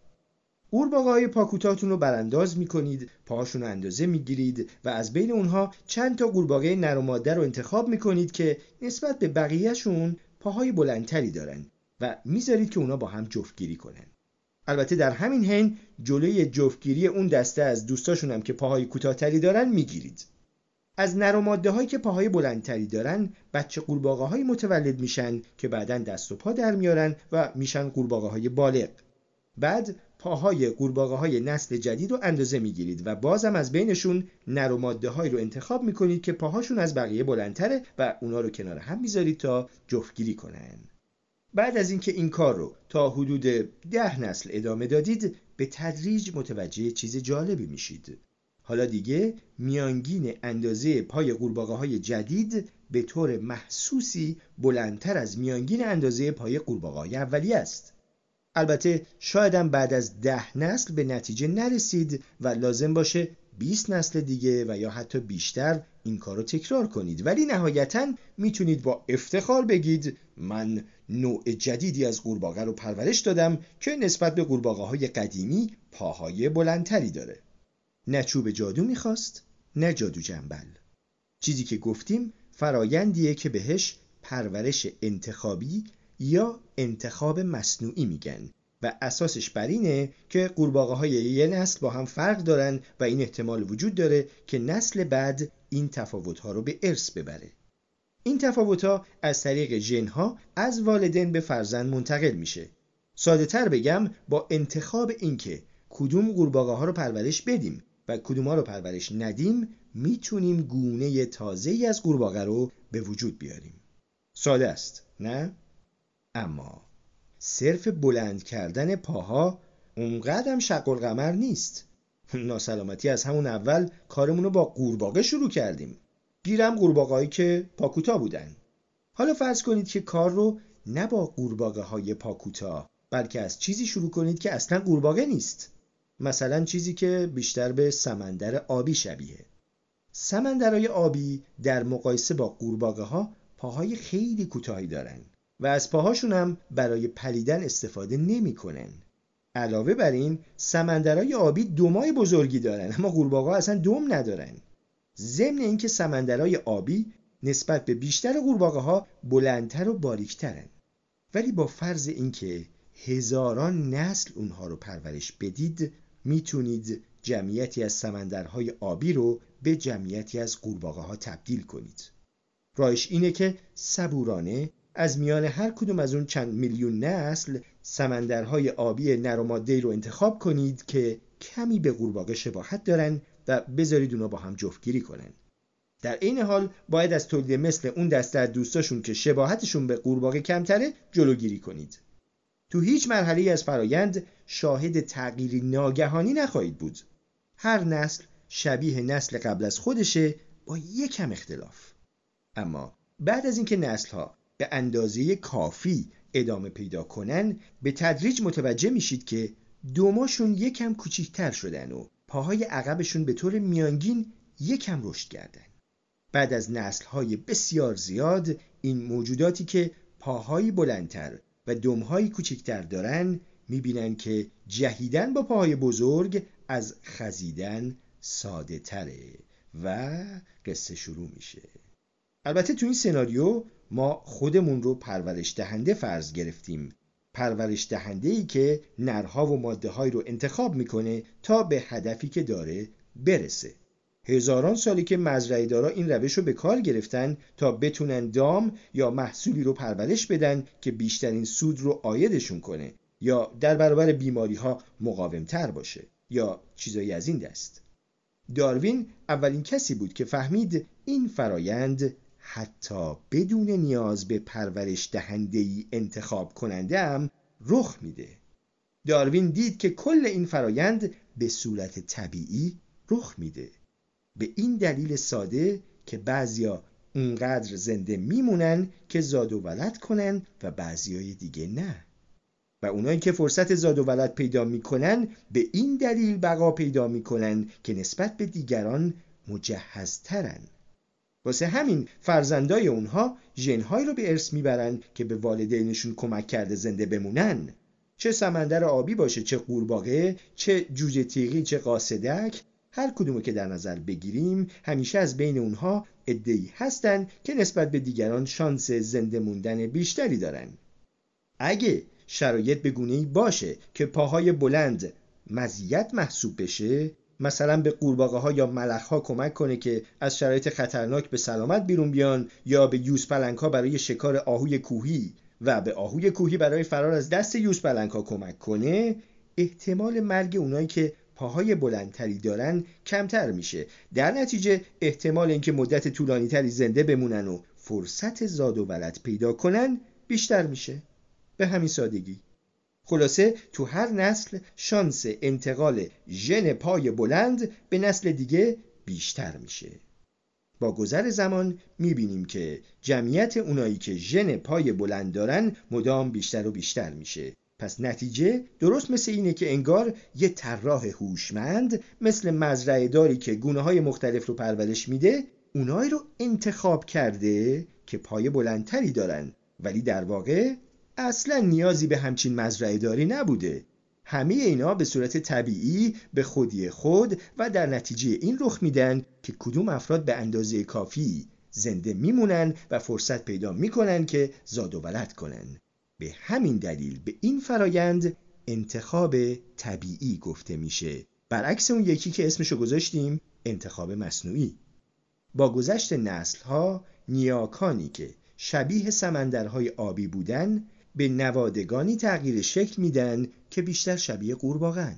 قورباغه های پاکوتاتون رو برانداز می‌کنید پاهاشون رو اندازه می‌گیرید و از بین اونها چند تا قورباغه نر و ماده رو انتخاب می‌کنید که نسبت به بقیهشون پاهای بلندتری دارن و می‌ذارید که اونا با هم جفتگیری کنن. البته در همین حین جلوی جفتگیری اون دسته از دوستاشون هم که پاهای کوتاهتری دارن می‌گیرید. از نر و ماده هایی که پاهای بلندتری دارن بچه قورباغه های متولد میشن که بعدا دست و پا در میارن و میشن قورباغه های بالغ. بعد پاهای قورباغه های نسل جدید رو اندازه می‌گیرید و بازم از بینشون نر ماده هایی رو انتخاب می‌کنید که پاهاشون از بقیه بلندتره و اونا رو کنار هم می‌ذارید تا جفتگیری کنن. بعد از اینکه این کار رو تا حدود ده نسل ادامه دادید به تدریج متوجه چیز جالبی میشید. حالا دیگه میانگین اندازه پای قورباغه های جدید به طور محسوسی بلندتر از میانگین اندازه پای قورباغه های اولیه است. البته شایدم بعد از ده نسل به نتیجه نرسید و لازم باشه 20 نسل دیگه و یا حتی بیشتر این کار رو تکرار کنید. ولی نهایتا می‌تونید با افتخار بگید من نوع جدیدی از قورباغه رو پرورش دادم که نسبت به قورباغه های قدیمی پاهای بلندتری داره. نه چوب جادو می‌خواست نه جادو جنبل. چیزی که گفتیم فرایندیه که بهش پرورش انتخابی یا انتخاب مصنوعی میگن و اساسش بر اینه که قورباغه های یه نسل با هم فرق دارن و این احتمال وجود داره که نسل بعد این تفاوت ها رو به ارث ببره. این تفاوت ها از طریق ژن ها از والدین به فرزند منتقل میشه. ساده تر بگم با انتخاب اینکه کدوم قورباغه ها رو پرورش بدیم و کدوم ها رو پرورش ندیم می‌تونیم گونه تازه ای از قورباغه رو به وجود بیاریم. ساده است نه؟ اما صرف بلند کردن پاها اونقدرم شق القمر نیست. ناسلامتی از همون اول کارمون رو با قورباغه شروع کردیم. گیرم قورباغه‌ای که پاکوتا بودن. حالا فرض کنید که کار رو نه با قورباغه های پاکوتا بلکه از چیزی شروع کنید که اصلا قورباغه نیست. مثلا چیزی که بیشتر به سمندر آبی شبیه. سمندرهای آبی در مقایسه با قورباغه ها پاهای خیلی کوتاهی دارن. و از پاهاشون هم برای پلیدن استفاده نمی‌کنن. علاوه بر این سمندرهای آبی دمای بزرگی دارن اما قورباغه اصلا دم ندارن. ضمن اینکه سمندرهای آبی نسبت به بیشتر قورباغه ها بلندتر و باریکترن. ولی با فرض اینکه هزاران نسل اونها رو پرورش بدید می‌تونید جمعیتی از سمندرهای آبی رو به جمعیتی از قورباغه ها تبدیل کنید. راهش اینه که صبورانه از میان هر کدوم از اون چند میلیون نسل سمندرهای آبی نر و رو انتخاب کنید که کمی به قورباغه شباهت دارن و بذارید اونا با هم جفتگیری کنن در این حال باید از تولید مثل اون دسته از دوستاشون که شباهتشون به قورباغه کمتره جلوگیری کنید. تو هیچ مرحله از فرایند شاهد تغییری ناگهانی نخواهید بود. هر نسل شبیه نسل قبل از خودشه با یکم اختلاف. اما بعد از اینکه نسلها به اندازه کافی ادامه پیدا کنن به تدریج متوجه میشید که دوماشون یکم کوچیکتر شدن و پاهای عقبشون به طور میانگین یکم رشد کردن. بعد از نسلهای بسیار زیاد این موجوداتی که پاهایی بلندتر و دمهایی کوچکتر دارن می‌بینن که جهیدن با پاهای بزرگ از خزیدن ساده تره و قصه شروع میشه البته تو این سناریو ما خودمون رو پرورش دهنده فرض گرفتیم. پرورش دهنده ای که نرها و ماده های رو انتخاب می‌کنه تا به هدفی که داره برسه. هزاران سالی که مزرعه دارا این روش رو به کار گرفتن تا بتونن دام یا محصولی رو پرورش بدن که بیشترین سود رو آیدشون کنه یا در برابر بیماری ها مقاوم تر باشه یا چیزایی از این دست. داروین اولین کسی بود که فهمید این فرایند حتی بدون نیاز به پرورش دهنده ای انتخاب کننده هم رخ میده. داروین دید که کل این فرایند به صورت طبیعی رخ میده. به این دلیل ساده که بعضیا اونقدر زنده میمونن که زاد و ولد کنن و بعضیای دیگه نه. و اونایی که فرصت زاد و ولد پیدا می‌کنن به این دلیل بقا پیدا می‌کنن که نسبت به دیگران مجهزترن. واسه همین فرزندای اونها ژنهایی رو به ارث می‌برن که به والدینشون کمک کرده زنده بمونن. چه سمندر آبی باشه چه قورباغه چه جوجه تیغی چه قاصدک هر کدومو که در نظر بگیریم همیشه از بین اونها ادهی هستن که نسبت به دیگران شانس زنده موندن بیشتری دارن. اگه شرایط به گونه‌ای باشه که پاهای بلند مزیت محسوب بشه مثلا به قورباغه ها یا ملخ ها کمک کنه که از شرایط خطرناک به سلامت بیرون بیان یا به یوز پلنگ ها برای شکار آهوی کوهی و به آهوی کوهی برای فرار از دست یوز پلنگ ها کمک کنه احتمال مرگ اونایی که پاهای بلندتری دارن کمتر میشه. در نتیجه احتمال اینکه مدت طولانی تری زنده بمونن و فرصت زاد و ولد پیدا کنن بیشتر میشه. به همین سادگی. خلاصه تو هر نسل شانس انتقال ژن پای بلند به نسل دیگه بیشتر میشه. با گذر زمان می‌بینیم که جمعیت اونایی که ژن پای بلند دارن مدام بیشتر و بیشتر میشه. پس نتیجه درست مثل اینه که انگار یه طراح هوشمند مثل مزرعه داری که گونه های مختلف رو پرورش میده اونایی رو انتخاب کرده که پای بلندتری دارن. ولی در واقع اصلا نیازی به همچین مزرعه داری نبوده. همه اینا به صورت طبیعی به خودی خود و در نتیجه این رخ میدن که کدوم افراد به اندازه کافی زنده میمونن و فرصت پیدا می‌کنن که زاد و ولد کنن. به همین دلیل به این فرایند انتخاب طبیعی گفته میشه. برعکس اون یکی که اسمشو گذاشتیم انتخاب مصنوعی. با گذشت نسلها نیاکانی که شبیه سمندرهای آبی بودن به نوادگانی تغییر شکل میدن که بیشتر شبیه قورباغن.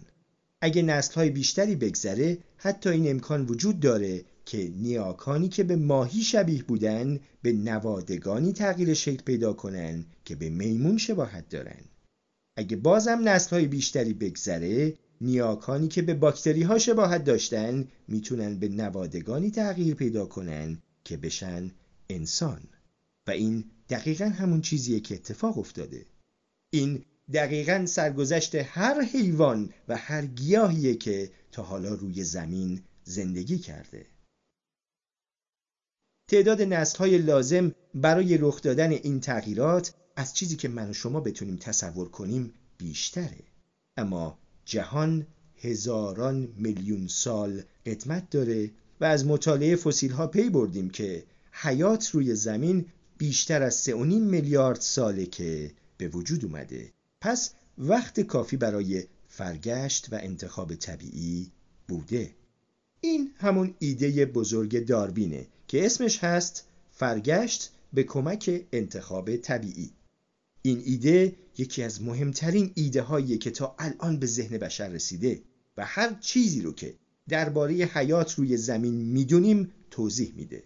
اگه نسلهای بیشتری بگذره حتی این امکان وجود داره که نیاکانی که به ماهی شبیه بودن به نوادگانی تغییر شکل پیدا کنن که به میمون شباهت دارن. اگه بازم نسلهای بیشتری بگذره نیاکانی که به باکتری ها شباهت داشتن می‌تونن به نوادگانی تغییر پیدا کنن که بشن انسان. و این دقیقا همون چیزیه که اتفاق افتاده. این دقیقا سرگذشت هر حیوان و هر گیاهیه که تا حالا روی زمین زندگی کرده. تعداد نسل‌های لازم برای رخ دادن این تغییرات از چیزی که من و شما بتونیم تصور کنیم بیشتره. اما جهان هزاران میلیون سال قدمت داره و از مطالعه فسیل ها پی بردیم که حیات روی زمین بیشتر از 3.5 میلیارد ساله که به وجود اومده. پس وقت کافی برای فرگشت و انتخاب طبیعی بوده. این همون ایده بزرگ داروینه که اسمش هست فرگشت به کمک انتخاب طبیعی. این ایده یکی از مهمترین ایده هایی که تا الان به ذهن بشر رسیده و هر چیزی رو که درباره حیات روی زمین می‌دونیم توضیح میده.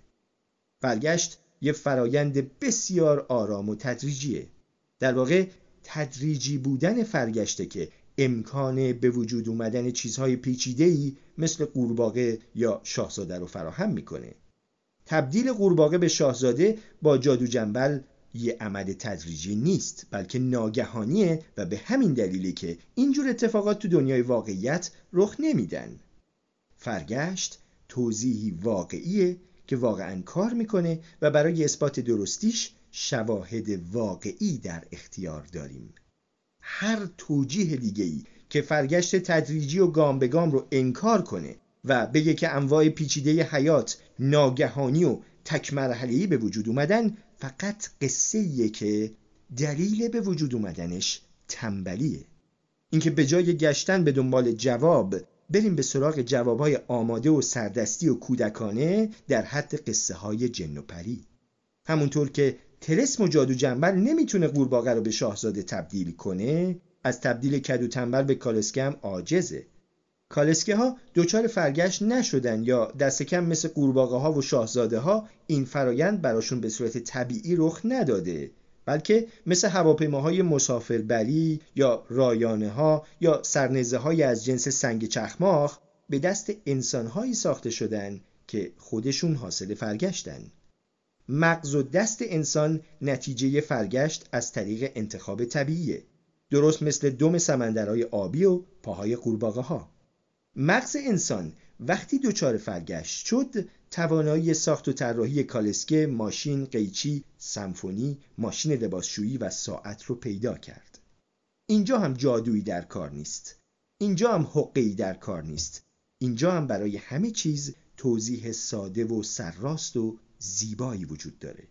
فرگشت یه فرایند بسیار آرام و تدریجیه. در واقع تدریجی بودن فرگشته که امکان به وجود اومدن چیزهای پیچیده‌ای مثل قورباغه یا شاهزاده رو فراهم می‌کنه. تبدیل قورباغه به شاهزاده با جادو جنبل یه عمل تدریجی نیست بلکه ناگهانیه و به همین دلیلی که اینجور اتفاقات تو دنیای واقعیت رخ نمیدن. فرگشت توضیحی واقعیه که واقعا کار می‌کنه و برای اثبات درستیش شواهد واقعی در اختیار داریم. هر توجیه دیگه‌ای که فرگشت تدریجی و گام به گام رو انکار کنه و بگه که انواع پیچیده حیات ناگهانی و تک مرحله‌ای به وجود اومدن فقط قصه که دلیل به وجود اومدنش تنبلیه. اینکه به جای گشتن به دنبال جواب بریم به سراغ جوابهای آماده و سردستی و کودکانه در حد قصه های جن و پری. همونطور که تلسم و جادو جنبل نمی‌تونه قورباغه رو به شاهزاده تبدیل کنه از تبدیل کدو تنبل به کالسکه هم عاجزه. کالسکه ها دچار فرگشت نشدن یا دست کم مثل قورباغه ها و شاهزاده ها این فرایند براشون به صورت طبیعی رخ نداده. بلکه مثل هواپیماهای مسافربری یا رایانه ها یا سرنزه های از جنس سنگ چخماخ به دست انسانهایی ساخته شدن که خودشون حاصل فرگشتن. مغز و دست انسان نتیجه فرگشت از طریق انتخاب طبیعیه درست مثل دم سمندرهای آبی و پاهای قورباغه ها مغز انسان وقتی دچار فرگشت شد توانایی ساخت و طراحی کالسکه، ماشین، قیچی، سمفونی، ماشین لباسشویی و ساعت رو پیدا کرد. اینجا هم جادویی در کار نیست. اینجا هم حقی در کار نیست. اینجا هم برای همه چیز توضیح ساده و سرراست و زیبایی وجود داره.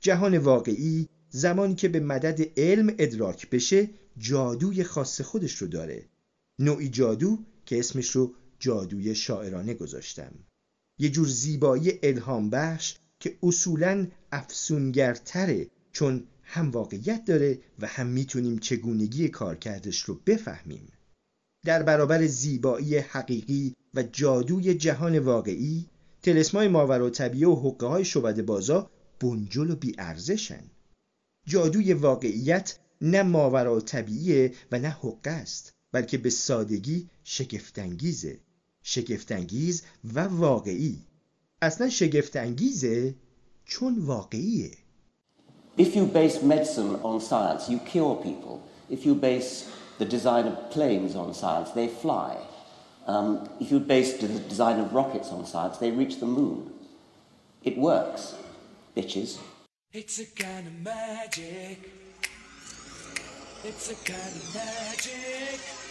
جهان واقعی زمانی که به مدد علم ادراک بشه جادوی خاص خودش رو داره. نوعی جادو که اسمش رو جادوی شاعرانه گذاشتم. یه جور زیبایی الهام بخش که اصولا افسونگرتره چون هم واقعیت داره و هم می‌تونیم چگونگی کارکردش رو بفهمیم. در برابر زیبایی حقیقی و جادوی جهان واقعی تلسمای ماورا طبیعه و حقه های شبد بازا بنجل و بیارزشن. جادوی واقعیت نه ماورا طبیعیه و نه حقه است بلکه به سادگی شگفتانگیزه. شگفتانگیز و واقعی اصلا شگفتانگیزه چون واقعیه If you base medicine on science, you cure people. If you base the design of planes on science, they fly. Um, if you base the design of rockets on science, they reach the moon. It works, bitches. It's a kind of magic. It's a kind of magic.